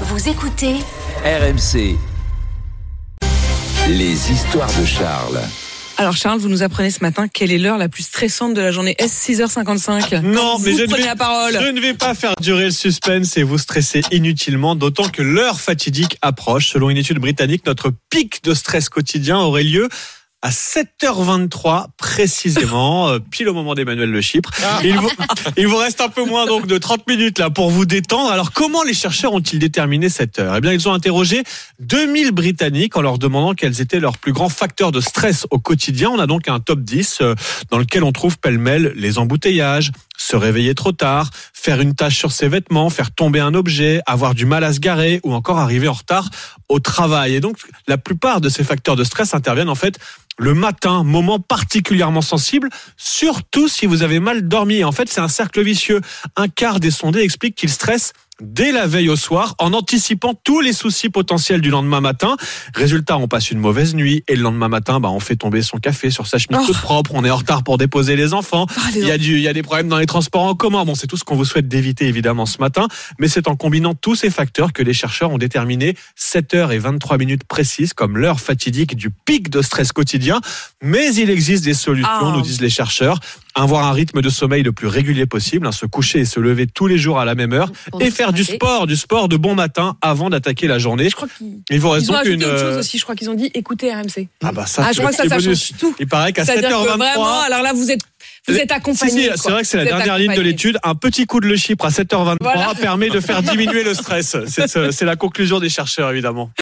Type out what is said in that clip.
Vous écoutez RMC. Les histoires de Charles. Alors Charles, vous nous apprenez ce matin quelle est l'heure la plus stressante de la journée Est-ce 6h55 Non, vous mais je ne, prenez vais, la parole. je ne vais pas faire durer le suspense et vous stresser inutilement, d'autant que l'heure fatidique approche. Selon une étude britannique, notre pic de stress quotidien aurait lieu à 7h23 précisément, euh, pile au moment d'Emmanuel Le Chypre. Il vous, il vous reste un peu moins donc de 30 minutes là pour vous détendre. Alors comment les chercheurs ont-ils déterminé cette heure? Eh bien, ils ont interrogé 2000 Britanniques en leur demandant quels étaient leurs plus grands facteurs de stress au quotidien. On a donc un top 10 euh, dans lequel on trouve pêle-mêle les embouteillages, se réveiller trop tard, faire une tâche sur ses vêtements, faire tomber un objet, avoir du mal à se garer ou encore arriver en retard au travail. Et donc, la plupart de ces facteurs de stress interviennent en fait le matin, moment particulièrement sensible, surtout si vous avez mal dormi. En fait, c'est un cercle vicieux. Un quart des sondés explique qu'ils stressent dès la veille au soir en anticipant tous les soucis potentiels du lendemain matin. Résultat, on passe une mauvaise nuit et le lendemain matin, bah, on fait tomber son café sur sa chemise Oh. toute propre, on est en retard pour déposer les enfants. Les Il y a du, il y a des problèmes dans les transports en commun. Bon, c'est tout ce qu'on vous souhaite d'éviter évidemment ce matin, mais c'est en combinant tous ces facteurs que les chercheurs ont déterminé 7 heures et 23 minutes précises comme l'heure fatidique du pic de stress quotidien. Mais il existe des solutions, Ah. nous disent les chercheurs. Avoir un rythme de sommeil le plus régulier possible, hein, se coucher et se lever tous les jours à la même heure, Pour et faire du sport, du sport de bon matin avant d'attaquer la journée. Je crois qu'ils Il vous reste ils ont ajouté autre chose euh, aussi. Je crois qu'ils ont dit écoutez RMC. Ah bah ça, Ah, je c'est crois le que ça, ça change tout. Il paraît qu'à C'est-à-dire que 7h23. vraiment, alors là, vous êtes, vous êtes Si, accompagné. si, c'est vrai que c'est la êtes dernière ligne de l'étude. Un petit coup de le Chypre à 7h23 Voilà. permet de faire diminuer le stress. C'est ce- c'est la conclusion des chercheurs, évidemment.